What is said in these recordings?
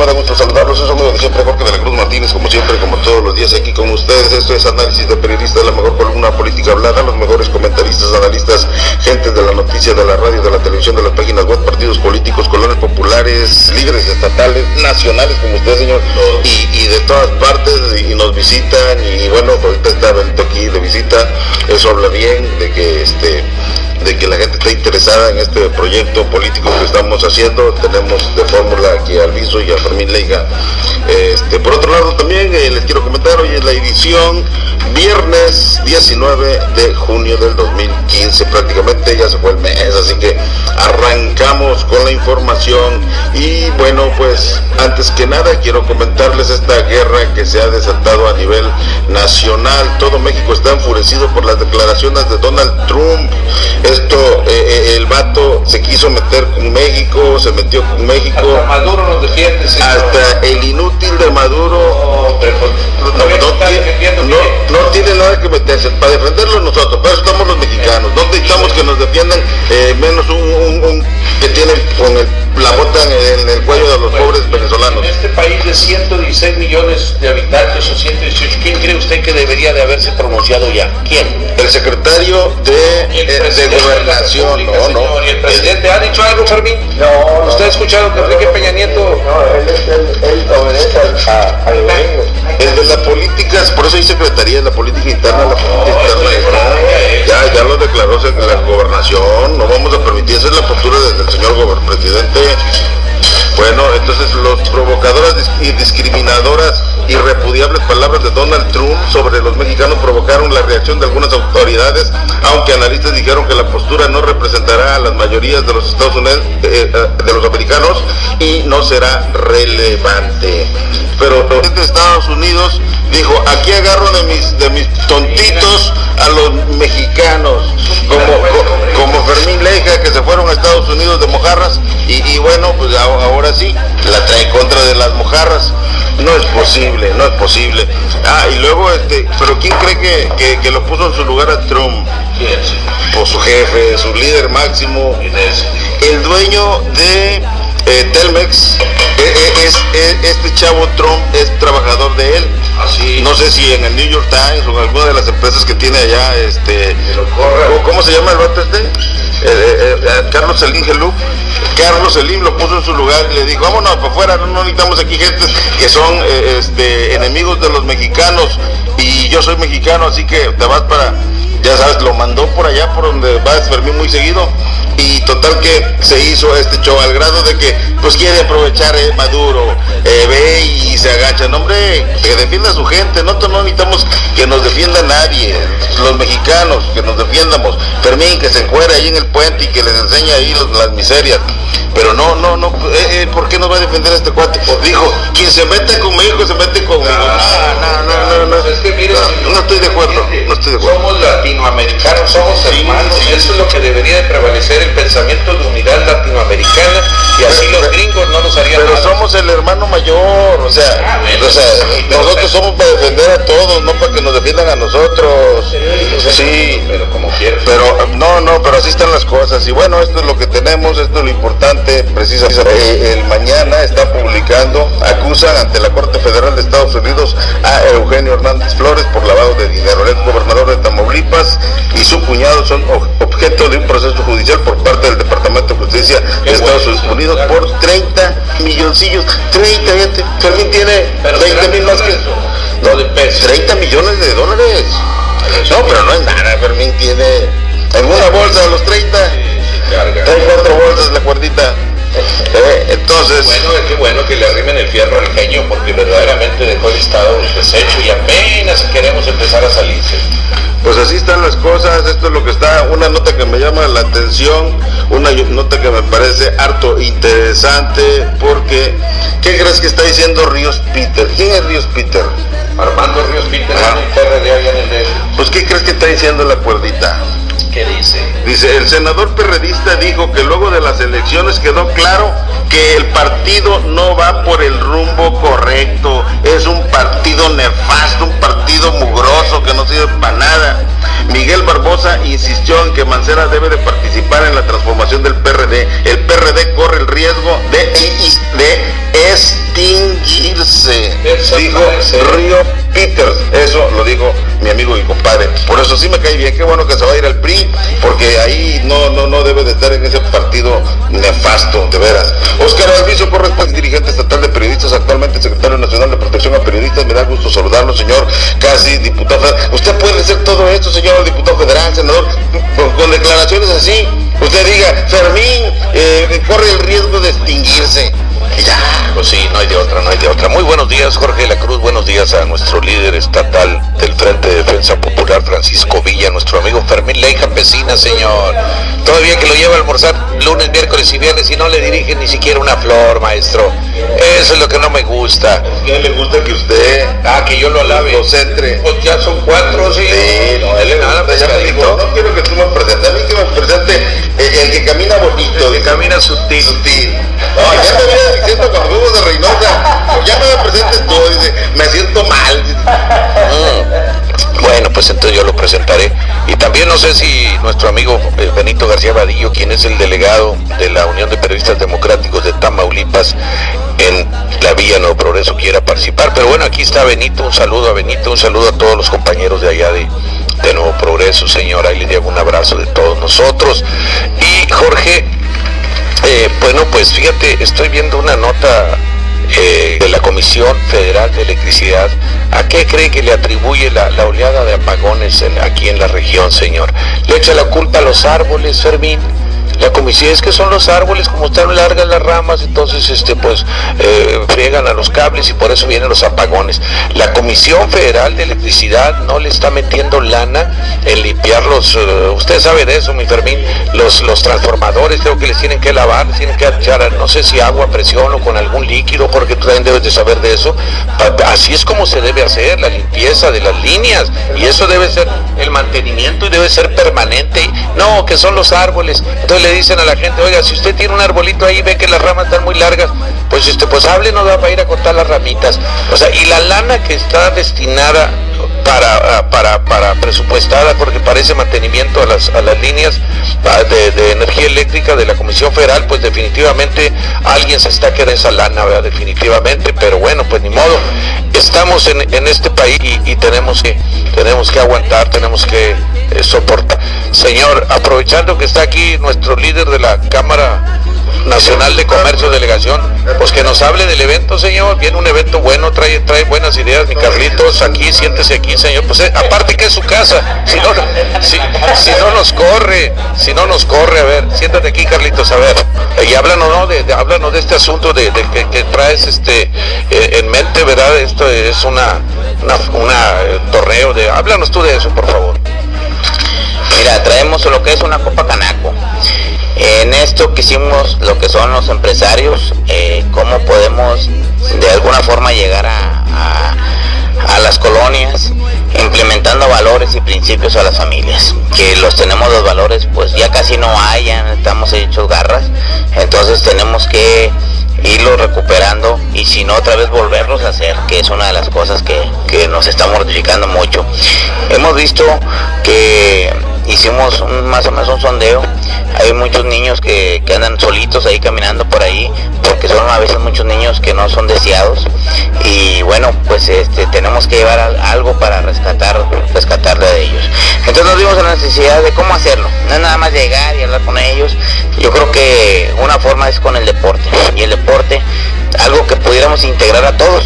me da gusto saludarlos. Es amigo de siempre, Jorge de la Cruz Martínez, como siempre, como todos los días aquí con ustedes. Esto es análisis de periodistas, la mejor columna política hablada, los mejores comentaristas, analistas, gente de la noticia, de la radio, de la televisión, de las páginas web, partidos políticos, colonias populares, líderes estatales, nacionales, como usted, señor, y, y de todas partes, y nos visitan. Y bueno, ahorita está Benito aquí de visita. Eso habla bien de que este de que la gente está interesada en este proyecto político que estamos haciendo. Tenemos de fórmula aquí a Alviso y a Fermín Leiga. Este, por otro lado, también eh, les quiero comentar, hoy es la edición viernes 19 de junio del 2015, prácticamente ya se fue el mes, así que arrancamos con la información y bueno, pues antes que nada quiero comentarles esta guerra que se ha desatado a nivel nacional. Todo México está enfurecido por las declaraciones de Donald Trump esto, eh, eh, el vato se quiso meter con México, se metió con México. Hasta Maduro nos defiende, señor. Hasta el inútil de Maduro. No, pero no, tiene, no- nada que meterse, para defenderlo nosotros, eso estamos los mexicanos, no necesitamos que nos defiendan eh, menos un, un- que tiene con el- la bota en el, en el cuello de los Bueno, pobres venezolanos. En este país de 116 millones de habitantes o 118, ¿quién cree usted que debería de haberse pronunciado ya? ¿Quién? El secretario de, El eh, de presidente de gobernación, República, no, no. señor. ¿Y el presidente ha dicho algo, Fermín? No. ¿Usted ha escuchado que Enrique Peña Nieto... No, él, es el- él obedece al, gobierno. El de la política, por eso hay secretaría de la política interna, la política externa. ya- Ya, lo declaró la gobernación, no vamos a permitir, esa es la postura del señor gober- presidente. Bueno, entonces los provocadoras y discriminadoras y repudiables palabras de Donald Trump sobre los mexicanos provocaron la reacción de algunas autoridades, aunque analistas dijeron que la postura no representará a las mayorías de los Estados Unidos, eh, eh, de los americanos, y no será relevante. Pero el presidente de Estados Unidos dijo, aquí agarro de mis, de mis tontitos a los mexicanos, como, co- como Fermín Leija, que se fueron a Estados Unidos de mojarras, y, bueno, pues a- ahora sí, la trae contra de las mojarras. No es posible, no es posible. Ah, y luego, este, pero ¿quién cree que, que- que lo puso en su lugar a Trump? ¿Quién? Por su jefe, su líder máximo, el dueño de eh, Telmex, eh, eh, es, este chavo Trump es trabajador de él. Así. No sé si en el New York Times o en alguna de las empresas que tiene allá, este, lo corra. ¿cómo, cómo se llama el vato este? Eh, eh, eh, Carlos Selim Gelú. Carlos Selim lo puso en su lugar y le dijo, vámonos para afuera, no, no necesitamos aquí gente que son este, enemigos de los mexicanos y yo soy mexicano, así que te vas para, ya sabes, lo mandó por allá por donde va Fermín muy seguido y total que se hizo este show al grado de que pues quiere aprovechar eh, Maduro, eh, ve y se agacha, no hombre, que defienda a su gente, no, no necesitamos que nos defienda nadie, los mexicanos, que nos defiendamos, Fermín que se encuera ahí en el puente y que les enseña ahí los- las miserias, pero no, no, no, eh, eh, ¿por qué nos va a defender este cuate? Dijo, quien se mete con México se mete conmigo, no, no, no, no, no, Pues mire, no, señor, no estoy de acuerdo, no estoy de acuerdo. Somos latinoamericanos, somos hermanos, sí, y eso es lo que debería de prevalecer, el pensamiento de unidad latinoamericana, y así Pero- los gringos no nos harían Pero somos el hermano mayor, o sea, Ah, bueno, o sea, sí, pero- nosotros somos para defender a todos, no para que nos defiendan a nosotros. Sí, pero como quieras. pero no, no, pero así están las cosas. Y bueno, esto es lo que tenemos, esto es lo importante. Precisamente eh, el mañana está publicando, acusan ante la Corte Federal de Estados Unidos a Eugenio Hernández Flores por lavado de dinero. Proceso judicial por parte del Departamento de Justicia de Estados Unidos por 30 milloncillos. 30, gente. Fermín tiene Pero 20 serán mil más que. dólares o- o de pesos. 30 millones de dólares. No, pero no es nada. Fermín tiene en una bolsa los 30. Sí, carga. Trae cuatro bolsas la cuerdita. Eh, entonces, Bueno, qué bueno que le arrimen el fierro al genio porque verdaderamente dejó el estado deshecho y apenas queremos empezar a salirse. Pues así están las cosas. Esto es lo que está. Una nota que me llama la atención. Una nota que me parece harto interesante. Porque, ¿qué crees que está diciendo Ríos Peter? ¿Quién es Ríos Peter? Armando Ríos Peter, Ajá. un PRD allá en el. Pues, ¿qué crees que está diciendo la cuerdita? El senador perredista dijo que luego de las elecciones quedó claro que el partido no va por el rumbo correcto. Es un partido nefasto, un partido mugroso que no sirve para nada. Miguel Barbosa insistió en que Mancera debe de participar en la transformación del PRD. El PRD corre el riesgo de, de extinguirse, dijo Río Peters. Eso lo dijo mi amigo y compadre. Por eso sí me cae bien. Qué bueno que se va a ir al PRI, porque ahí no, no, no debe de estar en ese partido nefasto, de veras. Oscar Alviso corresponde dirigente estatal de periodistas, actualmente secretario nacional de protección a periodistas. Me da gusto saludarlo, señor casi diputado. Usted puede hacer todo esto, señor diputado federal, senador, con, declaraciones así. Usted diga, Fermín eh, corre el riesgo de extinguirse. Ya, pues sí, no hay otra, no hay de otra. Muy buenos días, Jorge de la Cruz. Buenos días a nuestro líder estatal del Frente de Defensa Popular, Francisco Villa, nuestro amigo Fermín Ley Campesina, señor. Todavía que lo lleva a almorzar lunes, miércoles y viernes y no le dirige ni siquiera una flor, maestro. Eso es lo que no me gusta. ¿Qué le gusta que usted Ah, que yo lo alabe. lo centre? Pues ya son cuatro, sí. Sí, no, él Nada, gusta, ya no quiero que tú me presentes, a mí que me presente el, el que camina bonito, El que camina sutil. sutil. No, ya me diciendo cuando fuimos de Reynosa, ya no me presentes tú, dice, me siento mal. Bueno, pues entonces yo lo presentaré. Y también no sé si nuestro amigo eh, Benito García Vadillo, quien es el delegado de la Unión de Periodistas Democráticos de Tamaulipas en la Villa Nuevo Progreso, quiera participar. Pero bueno, aquí está Benito, un saludo a Benito, un saludo a todos los compañeros de allá de, Nuevo Progreso, señor. Ahí les llevo un abrazo de todos nosotros. Y Jorge, eh, bueno, pues fíjate, estoy viendo una nota eh, de la Comisión Federal de Electricidad. ¿A qué cree que le atribuye la, oleada de apagones aquí en la región, señor? Le echa la culpa a los árboles, Fermín. La comisión es que son los árboles, como están largas las ramas, entonces este pues eh, friegan a los cables y por eso vienen los apagones. La Comisión Federal de Electricidad no le está metiendo lana en limpiar los, eh, usted sabe de eso, mi Fermín, los, los transformadores, creo que les tienen que lavar, les tienen que echar, no sé si agua presión o con algún líquido, porque tú también debes de saber de eso. Así es como se debe hacer la limpieza de las líneas y eso debe ser el mantenimiento y debe ser permanente. No, que son los árboles. Entonces dicen a la gente, oiga, si usted tiene un arbolito ahí, ve que las ramas están muy largas, pues este, pues hable, no va a ir a cortar las ramitas. O sea, y la lana que está destinada para, ah, para, para presupuestada, porque parece mantenimiento a las, a las líneas ah, de, de energía eléctrica de la Comisión Federal, pues definitivamente alguien se está quedando esa lana, ¿verdad? definitivamente, pero bueno, pues ni modo. Estamos en, en este país y, y tenemos que tenemos que aguantar, tenemos que eh, soportar. Señor, aprovechando que está aquí nuestro líder de la Cámara Nacional de Comercio Delegación, pues que nos hable del evento, señor. Viene un evento bueno, trae, trae buenas ideas, mi Carlitos, aquí, siéntese aquí, señor. Pues eh, aparte que es su casa, si no, si, no nos corre, si no nos corre, a ver, siéntate aquí, Carlitos, a ver. Y háblanos, ¿no? De, háblanos de este asunto de, que traes este eh, en mente, ¿verdad? Esto es una, una, una, eh, torneo de. Háblanos tú de eso, por favor. Mira, traemos lo que es una Copa Canaco. En esto quisimos lo que son los empresarios, eh, cómo podemos de alguna forma llegar a, a- las colonias, implementando valores y principios a las familias. Que los tenemos los valores, pues ya casi no hay, ya estamos hechos garras, entonces tenemos que irlos recuperando y si no otra vez volverlos a hacer, que es una de las cosas que, que nos está mortificando mucho. Hemos visto que hicimos más o menos un sondeo, hay muchos niños que, que andan solitos ahí caminando por ahí, porque son a veces muchos niños que no son deseados. Y bueno, pues este tenemos que llevar al- algo para rescatar, rescatarle de ellos. Entonces nos dimos la necesidad de cómo hacerlo, no es nada más llegar y hablar con ellos, yo creo que una forma es con el deporte. Y el deporte, algo que pudiéramos integrar a todos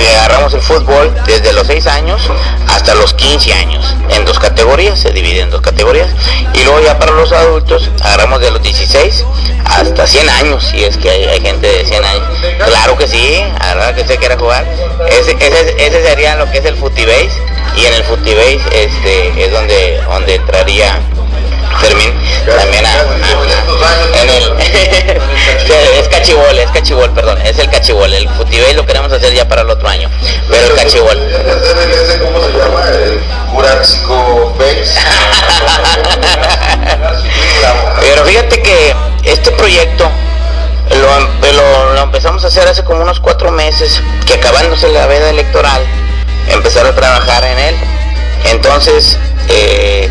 y agarramos el fútbol desde los 6 años hasta los 15 años en dos categorías, se divide en dos categorías. Y luego ya para los adultos agarramos de los 16 hasta 100 años si es que hay, gente de 100 años. Claro que sí, a la hora que usted quiera jugar. Ese, ese, ese sería lo que es el futibase y en el futibase este, es donde, donde entraría Fermín también a, cachibol, es cachibol, perdón, es el cachibol, el futibase lo queremos hacer ya para el otro año, pero el cachibol. ¿Ese cómo se llama? El. Pero fíjate que este proyecto lo, em- lo- lo empezamos a hacer hace como unos cuatro meses, que acabándose la veda electoral, empezar a trabajar en él. Entonces, eh,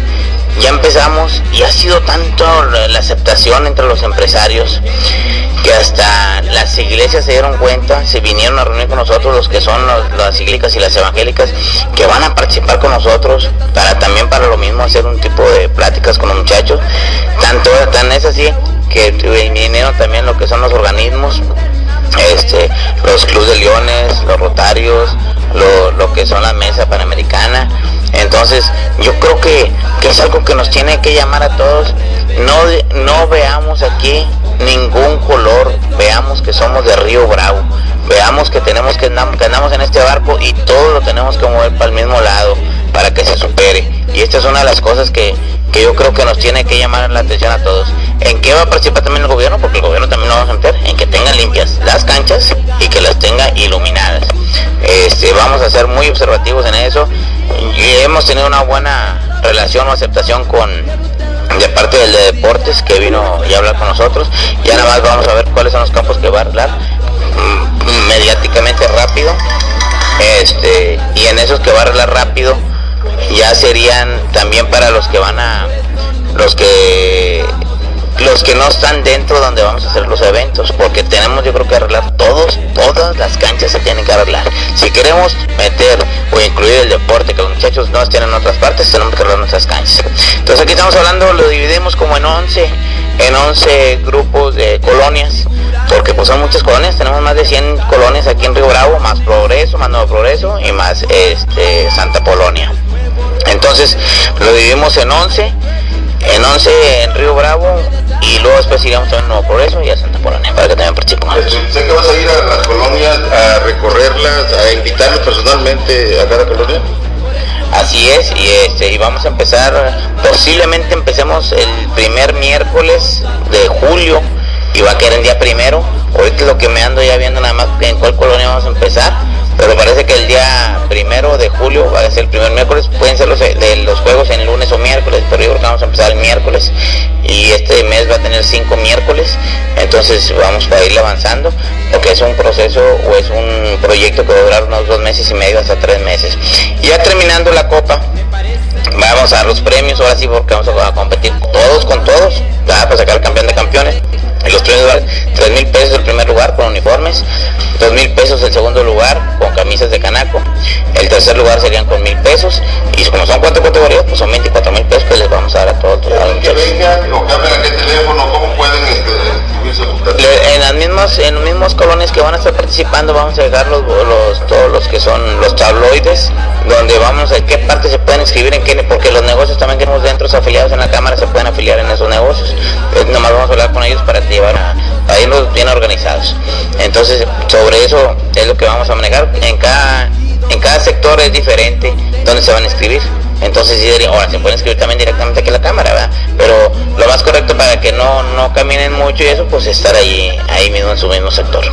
ya empezamos y ha sido tanto la aceptación entre los empresarios que hasta las iglesias se dieron cuenta, se vinieron a reunir con nosotros los que son las iglesias y las evangélicas, que van a participar con nosotros para también para lo mismo hacer un tipo de pláticas con los muchachos. Tanto tan es así que vinieron también lo que son los organismos, este, los clubes de leones, los rotarios, lo, lo que son la mesa panamericana. Entonces yo creo que, que, es algo que nos tiene que llamar a todos. No, no veamos aquí ningún color, veamos que somos de Río Bravo, veamos que tenemos que andamos, en este barco y todo lo tenemos que mover para el mismo lado para que se supere. Y esta es una de las cosas que, que yo creo que nos tiene que llamar la atención a todos. ¿En qué va a participar también el gobierno? Porque el gobierno también lo vamos a meter, en que tengan limpias las canchas y que las tenga iluminadas. Este, vamos a ser muy observativos en eso. Y hemos tenido una buena relación o aceptación con de parte del de deportes que vino y hablar con nosotros. Ya nada más vamos a ver cuáles son los campos que va a arreglar mm, mediáticamente rápido. Este, y en esos que va a arreglar rápido ya serían también para los que van a los que los que no están dentro donde vamos a hacer los eventos, porque tenemos yo creo que arreglar todos, todas las canchas se tienen que arreglar. Si queremos meter o incluir el deporte, que los muchachos no estén en otras partes, tenemos que arreglar nuestras canchas. Entonces aquí estamos hablando, lo dividimos como en 11, en 11 grupos de colonias, porque pues son muchas colonias, tenemos más de 100 colonias aquí en Río Bravo, más Progreso, más Nuevo Progreso y más este, Santa Polonia. Entonces lo dividimos en 11 en 11 en Río Bravo y luego después iremos a Nuevo Progreso y a Santa Polonia para que también participemos. Sé que vas a ir a las colonias a recorrerlas, a invitarlos personalmente a cada colonia. Así es, y, este, y vamos a empezar, posiblemente empecemos el primer miércoles de julio y va a quedar el día primero. Ahorita lo que me ando ya viendo nada más en cuál colonia vamos a empezar pero parece que el día primero de julio va a ser el primer miércoles, pueden ser los, de los juegos en lunes o miércoles, pero yo creo que vamos a empezar el miércoles y este mes va a tener cinco miércoles, entonces vamos a ir avanzando, porque es un proceso o es un proyecto que va a durar unos dos meses y medio hasta tres meses. Ya terminando la copa, vamos a dar los premios, ahora sí porque vamos a competir todos con todos, para sacar campeón de campeones. Los premios 3 mil pesos el primer lugar con uniformes, 2 mil pesos el segundo lugar con camisas de canaco, el tercer lugar serían con mil pesos. Y como son cuatro categorías pues son 24 mil pesos que les vamos a dar a todos los muchachos. qué teléfono, cómo pueden este, en las mismas en los mismos colonias que van a estar participando vamos a dejar los, los, todos los que son los tabloides donde vamos a qué parte se pueden inscribir en qué porque los negocios también que tenemos dentro afiliados en la cámara se pueden afiliar en esos negocios. Entonces, nomás vamos a hablar con ellos para llevar a, a irlos bien organizados entonces sobre eso es lo que vamos a manejar en cada en cada sector es diferente donde se van a inscribir entonces sí diría, ahora se pueden inscribir también directamente aquí en la cámara, ¿verdad? Pero lo más correcto para que no, no caminen mucho y eso, pues estar ahí, ahí mismo en su mismo sector.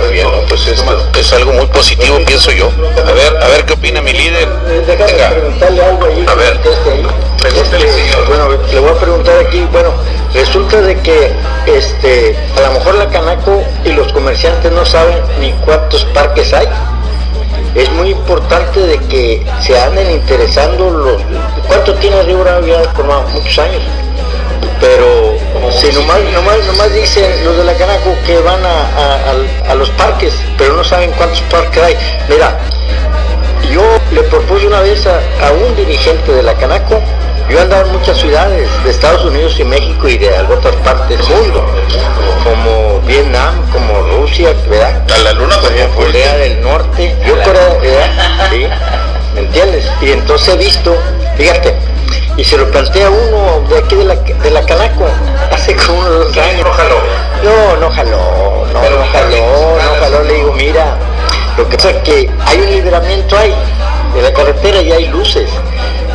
Muy bien, pues esto es algo muy positivo, pienso yo. A ver, a ver qué opina mi líder. Venga. A ver, pregúntale, señor. Bueno, le voy a preguntar aquí, bueno, resulta de que este, a lo mejor la Canaco y los comerciantes no saben ni cuántos parques hay es muy importante de que se anden interesando los... ¿Cuánto tiene Río Bravo ya formado? Muchos años. Pero si nomás, nomás, nomás dicen los de la Canaco que van a, los parques, pero no saben cuántos parques hay. Mira, yo le propuse una vez a, a un dirigente de la Canaco yo he andado en muchas ciudades de Estados Unidos y México y de otras partes del mundo, como Vietnam, como Rusia, ¿verdad? A la luna también fue. Corea del Norte, yo Corea, ¿verdad? ¿Sí? ¿Me entiendes? Y entonces he visto, fíjate, y se lo plantea uno de aquí de la, de la Canaco, hace como unos dos años. No jaló. No, no jaló, no, no jaló, no jaló, le digo, mira, lo que pasa es que hay un libramiento ahí, de la carretera y hay luces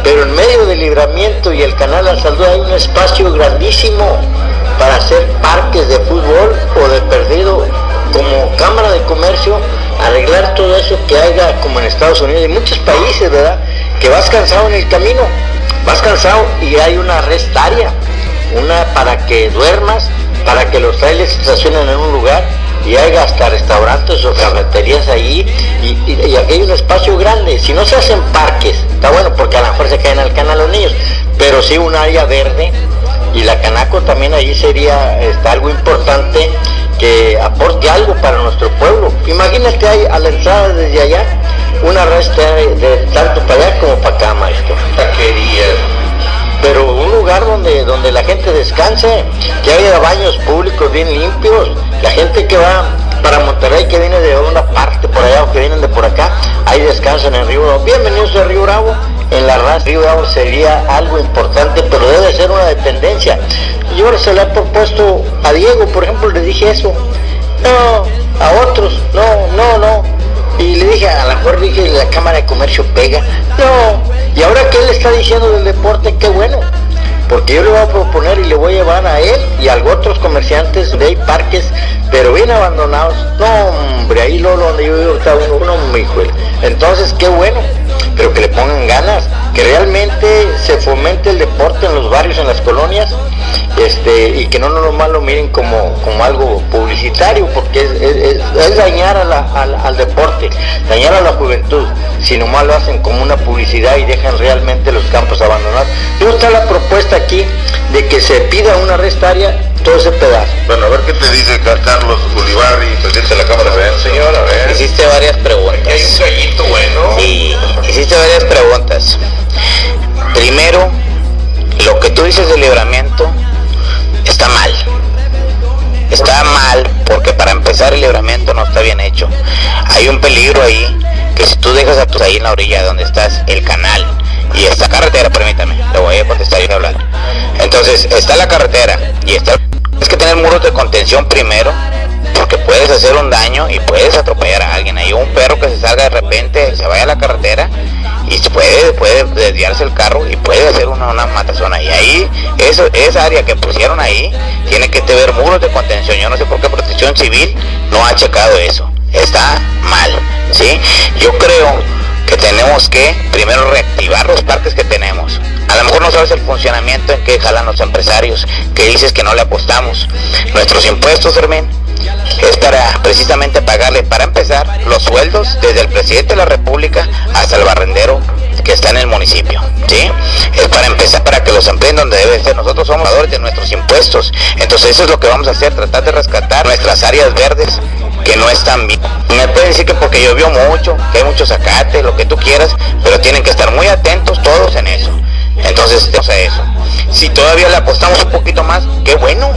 pero en medio del libramiento y el canal al salud hay un espacio grandísimo para hacer parques de fútbol o de perdido como cámara de comercio, arreglar todo eso que haya como en Estados Unidos y muchos países, ¿verdad? Que vas cansado en el camino, vas cansado y hay una restaria, una para que duermas, para que los trailers se estacionen en un lugar y hay hasta restaurantes o cafeterías ahí y, aquí hay un espacio grande. Si no se hacen parques, está bueno porque a lo mejor se caen al canal los niños, pero sí un área verde y la Canaco también ahí sería este, algo importante que aporte algo para nuestro pueblo. Imagínate ahí a la entrada desde allá una resta de, tanto para allá como para acá, maestro. Pero un lugar donde, donde la gente descanse, que haya baños públicos bien limpios, la gente que va para Monterrey, que viene de una parte por allá o que vienen de por acá, ahí descansan en Río Bravo. Bienvenidos a Río Bravo. En la raza Río Bravo sería algo importante, pero debe ser una dependencia. Yo se le he propuesto a Diego, por ejemplo, le dije eso. No, a otros, no, no, no. Y le dije, a lo mejor dije, la Cámara de Comercio pega. No. Y ahora que él está diciendo del deporte, qué bueno porque yo le voy a proponer y le voy a llevar a él y a otros comerciantes de parques, pero bien abandonados. No, hombre, ahí lo donde yo vivo está uno, uno. Entonces, qué bueno, pero que le pongan ganas, que realmente se fomente el deporte en los barrios, en las colonias, este, y que no nomás lo miren como, como algo publicitario, porque es, dañar al deporte, dañar a la juventud, si nomás lo hacen como una publicidad y dejan realmente los campos abandonados. ¿Dónde está la propuesta aquí de que se pida una restaria todo ese pedazo? Bueno, a ver qué te dice Carlos Ulibarri, presidente de la Cámara. A ver, señor, a ver. Hiciste varias preguntas. Aquí hay un gallito bueno. Sí, hiciste varias preguntas. Primero, lo que tú dices del libramiento está mal. Está mal porque para empezar el libramiento no está bien hecho. Hay un peligro ahí que si tú dejas a tus ahí en la orilla donde estás el canal y esta carretera, permítame, le voy a contestar y hablar. Entonces, está la carretera y está es que tener muros de contención primero porque puedes hacer un daño y puedes atropellar a alguien. Hay un perro que se salga de repente, se vaya a la carretera y puede, puede desviarse el carro y puede hacer una, una matazón ahí. Ahí, eso, esa área que pusieron ahí, tiene que tener muros de contención. Yo no sé por qué Protección Civil no ha checado eso. Está mal, ¿sí? Yo creo que tenemos que primero reactivar los parques que tenemos. A lo mejor no sabes el funcionamiento en que jalan los empresarios, que dices que no le apostamos. Nuestros impuestos, Fermín, es para precisamente pagarle, para empezar, los sueldos desde el presidente de la República hasta el barrendero que está en el municipio, ¿sí? Es para empezar, para que los empleen donde deben ser. Nosotros somos pagadores de nuestros impuestos. Entonces eso es lo que vamos a hacer, tratar de rescatar nuestras áreas verdes que no están bien. Me pueden decir que porque llovió mucho, que hay mucho zacate, lo que tú quieras, pero tienen que estar muy atentos todos en eso. Entonces, o sea. Si todavía le apostamos un poquito más, qué bueno.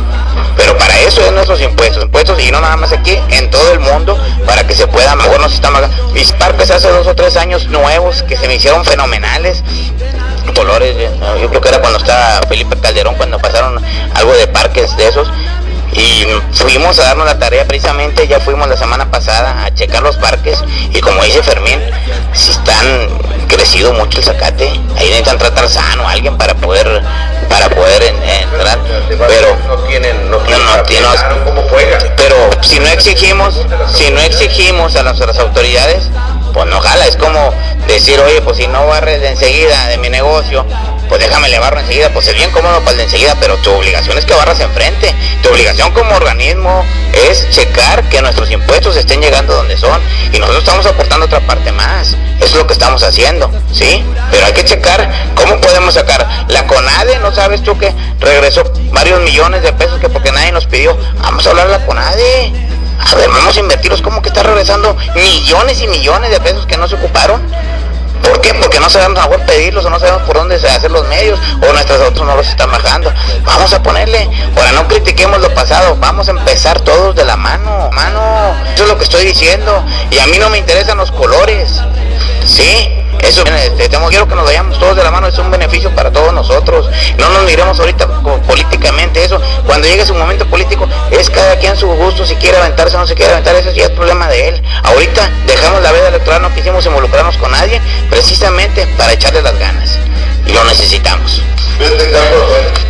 Pero para eso es nuestros impuestos, impuestos y no nada más aquí, en todo el mundo, para que se pueda, mejor nos están Mis parques hace dos o tres años nuevos que se me hicieron fenomenales. Colores, eh, yo creo que era cuando estaba Felipe Calderón, cuando pasaron algo de parques de esos. Y fuimos a darnos la tarea precisamente, ya fuimos la semana pasada a checar los parques y como dice Fermín, si están crecido mucho el zacate, ahí necesitan tratar sano a alguien para poder para poder entrar, pero no tienen, no tienen, cómo juega. Pero si no exigimos, si no exigimos a nuestras autoridades, pues no jala, es como decir, oye, pues si no barres de enseguida de mi negocio, pues déjame le barro enseguida, pues es bien cómodo para el de enseguida, pero tu obligación es que barras enfrente. Tu obligación como organismo es checar que nuestros impuestos estén llegando donde son y nosotros estamos aportando otra parte más. Eso es lo que estamos haciendo, ¿sí? Pero hay que checar cómo podemos sacar. La CONADE, ¿no sabes tú que regresó varios millones de pesos que porque nadie nos pidió? Vamos a hablar a la CONADE. A vamos a invertirlos, como que está regresando millones y millones de pesos que no se ocuparon? ¿Por qué? Porque no sabemos a dónde pedirlos o no sabemos por dónde se hacen los medios o nuestros otros no los están bajando. Vamos a ponerle, ahora no critiquemos lo pasado, vamos a empezar todos de la mano, mano. Eso es lo que estoy diciendo. Y a mí no me interesan los colores. ¿Sí? Eso, este, quiero que nos vayamos todos de la mano, es un beneficio para todos nosotros. No nos miremos ahorita políticamente eso. Cuando llegue su momento político, es cada quien su gusto, si quiere aventarse o no se quiere aventar, eso ya es problema de él. Ahorita dejamos la veda electoral, no quisimos involucrarnos con nadie, precisamente para echarle las ganas. Lo necesitamos. Carlos,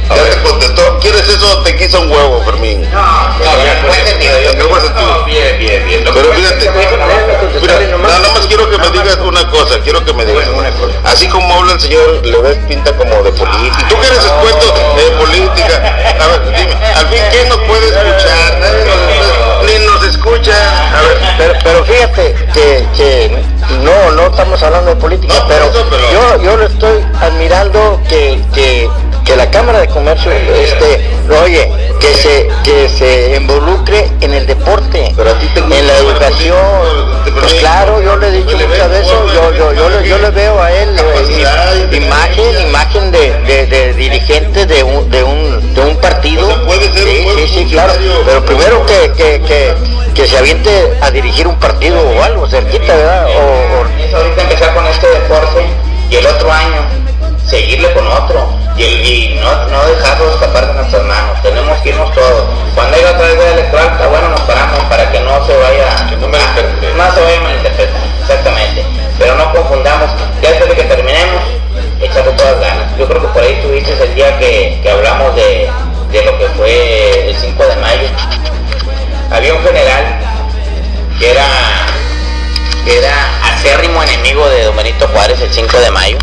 ya te contestó. ¿Quieres eso o te quiso un huevo, Fermín? No, no, buen sentido. ¿En qué buen sentido? Bien, bien, bien. Pero fíjate, mira, nada más quiero que me digas una cosa, quiero que me digas una cosa. Así como habla el señor, le ves pinta como de política. Tú que eres expuesto de política. A ver, dime, al fin, ¿quién nos puede escuchar? Nadie nos, ni nos escucha. A ver, Pero, pero fíjate que, que no, no estamos hablando de política, No, pero, Yo, yo lo estoy admirando que, que Cámara de Comercio, este, oye, que se, que se involucre en el deporte, en la educación. Pues claro, yo le he dicho muchas veces, yo, yo, yo, le, yo le veo a él eh, imagen, imagen de, de, dirigente de un, de un, de un partido. Sí, sí, sí, claro. Pero primero que, que, que, que se aviente a dirigir un partido o algo cerquita, ¿verdad? O, o... ahorita empezar con este deporte y el otro año seguirle con otro y, no, no, dejarlo escapar de nuestras manos. Tenemos que irnos todos. Cuando haya otra vez electoral, está bueno, nos paramos para que no se vaya, que no, se vaya a malinterpretar. Exactamente. Pero no confundamos, ya después de que terminemos, echarle todas ganas. Yo creo que por ahí tuviste el día que, que hablamos de, de lo que fue el 5 de mayo. Había un general que era, que era acérrimo enemigo de Don Benito Juárez el 5 de mayo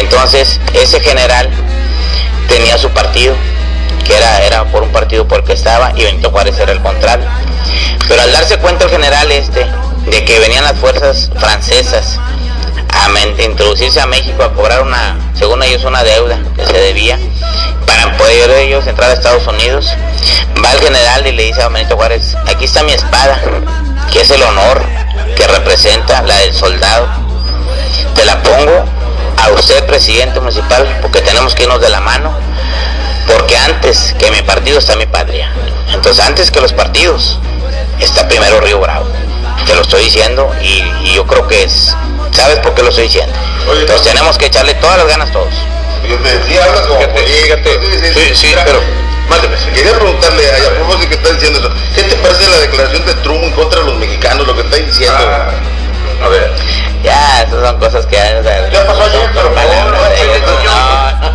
entonces, ese general tenía su partido, que era, era por un partido por estaba, y Benito Juárez era el contrario. Pero al darse cuenta el general este de que venían las fuerzas francesas a introducirse a México a cobrar una, según ellos, una deuda que se debía para poder ellos entrar a Estados Unidos, va el general y le dice a Benito Juárez, aquí está mi espada, que es el honor que representa la del soldado. Te la pongo a usted, presidente municipal, porque tenemos que irnos de la mano, porque antes que mi partido está mi patria. Entonces, antes que los partidos, está primero Río Bravo. Te lo estoy diciendo y, yo creo que es. ¿Sabes por qué lo estoy diciendo? Entonces, tenemos que echarle todas las ganas todos. Hablas como Sí, sí, pero. quería preguntarle a propósito que está diciendo eso, ¿qué te parece la declaración de Trump en contra de los mexicanos, lo que está diciendo? Ah, a ver. Ya, esas son cosas que... O sea, ¿Qué pasó ayer?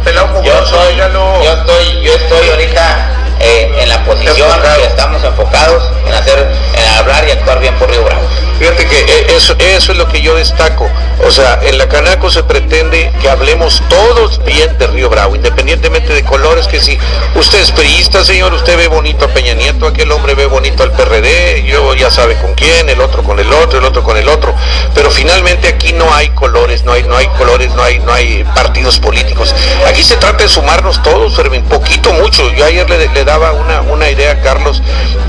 Pero no, yo, soy, yo estoy, yo estoy ahorita eh, en la posición que estamos enfocados en hacer, en hablar y actuar bien por Río Bravo. Fíjate que eh, eso, es lo que yo destaco. O sea, en la Canaco se pretende que hablemos todos bien de Río Bravo, independientemente de colores, que si usted es priista, señor, usted ve bonito a Peña Nieto, aquel hombre ve bonito al PRD, yo ya sabe con quién, el otro con el otro, el otro con el otro. Pero finalmente aquí no hay colores, no hay, no hay colores, no hay, no hay partidos políticos. Aquí se trata de sumarnos todos, un poquito, mucho. Yo ayer le, le daba una, una idea a Carlos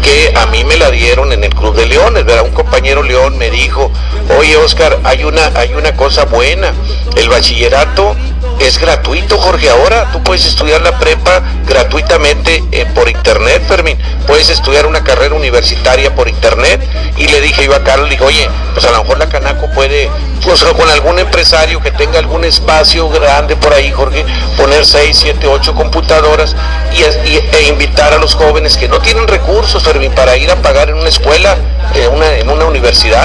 que a mí me la dieron en el Club de Leones, ¿verdad? Un compañero León me dijo, oye Oscar, hay una, hay una cosa buena, el bachillerato es gratuito, Jorge. Ahora tú puedes estudiar la prepa gratuitamente eh, por internet, Fermín. Puedes estudiar una carrera universitaria por internet. Y le dije yo a Carlos, le dije, oye, pues a lo mejor la Canaco puede, pues con algún empresario que tenga algún espacio grande por ahí, Jorge, poner 6, 7, 8 computadoras y, e invitar a los jóvenes que no tienen recursos, Fermín, para ir a pagar en una escuela, eh, una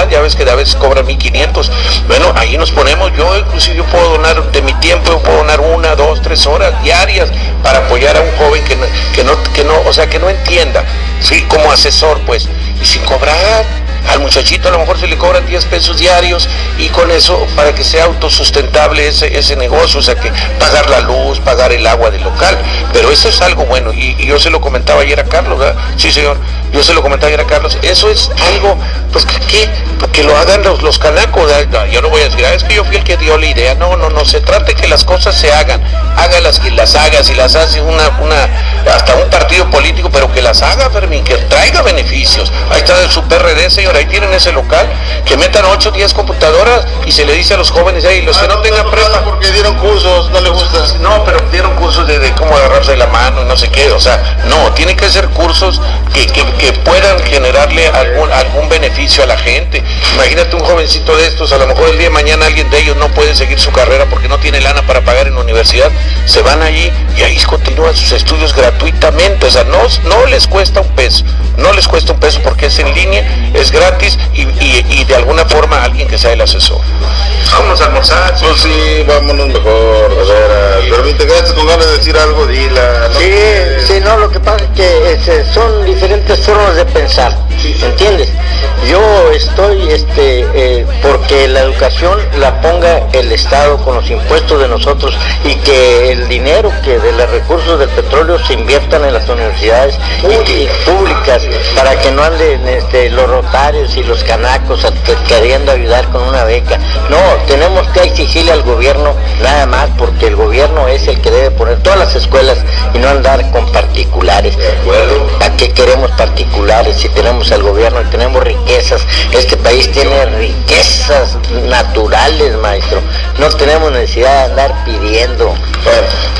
Ya ves que a veces cobra 1.500. Bueno, ahí nos ponemos. Yo inclusive yo puedo donar de mi tiempo puedo donar una, dos, tres horas diarias para apoyar a un joven que no, que no, que no, o sea, que no entienda, sí, como asesor, pues, y sin cobrar al muchachito a lo mejor se le cobran 10 pesos diarios y con eso para que sea autosustentable ese, ese negocio, o sea que pagar la luz, pagar el agua del local, pero eso es algo bueno y, yo se lo comentaba ayer a Carlos, sí señor, yo se lo comentaba ayer a Carlos, eso es algo pues que, que, lo hagan los, los canacos, yo no voy a decir, ah, es que yo fui el que dio la idea, no, no, no, se trata de que las cosas se hagan, hágalas y las hagas y las hace una, una, hasta un partido político, pero que las haga Fermín, que traiga beneficios, ahí está el su señor, ahí tienen ese local, que metan 8 o 10 computadoras y se le dice a los jóvenes, ahí los que no, tengan prepa. Porque dieron cursos, no le gusta. No, pero dieron cursos de, cómo agarrarse la mano y no sé qué, o sea, no, tienen que ser cursos que, que, puedan generarle algún, algún beneficio a la gente. Imagínate un jovencito de estos, a lo mejor el día de mañana alguien de ellos no puede seguir su carrera porque no tiene lana para pagar en la universidad, se van allí y ahí continúan sus estudios gratuitamente, o sea, no, no les cuesta un peso, no les cuesta un peso porque es en línea, es gratis gratis y, de alguna forma alguien que sea el asesor. Vamos a almorzar. Pues sí, vámonos mejor. Pero me integraste con ganas de decir algo, dila. sí, sí, no, lo que pasa es que son diferentes formas de pensar. ¿entiendes? Yo estoy este, eh, porque la educación la ponga el Estado con los impuestos de nosotros y que el dinero que de los recursos del petróleo se inviertan en las universidades públicas para que no anden este, los y los canacos queriendo ayudar con una beca. No, tenemos que exigirle al gobierno nada más porque el gobierno es el que debe poner todas las escuelas y no andar con particulares. ¿Para qué queremos particulares si tenemos al gobierno y tenemos riquezas? Este país tiene riquezas naturales, maestro. No tenemos necesidad de andar pidiendo.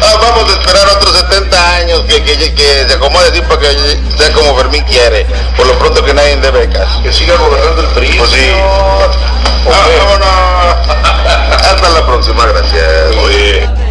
Ah, vamos a esperar otros 70 años que, que, que se acomode así para que sea como Fermín quiere. Por lo pronto que nadie dé becas. Que siga gobernando el PRI. Pues sí. Ah, vámonos. Hasta la próxima, gracias. Oye.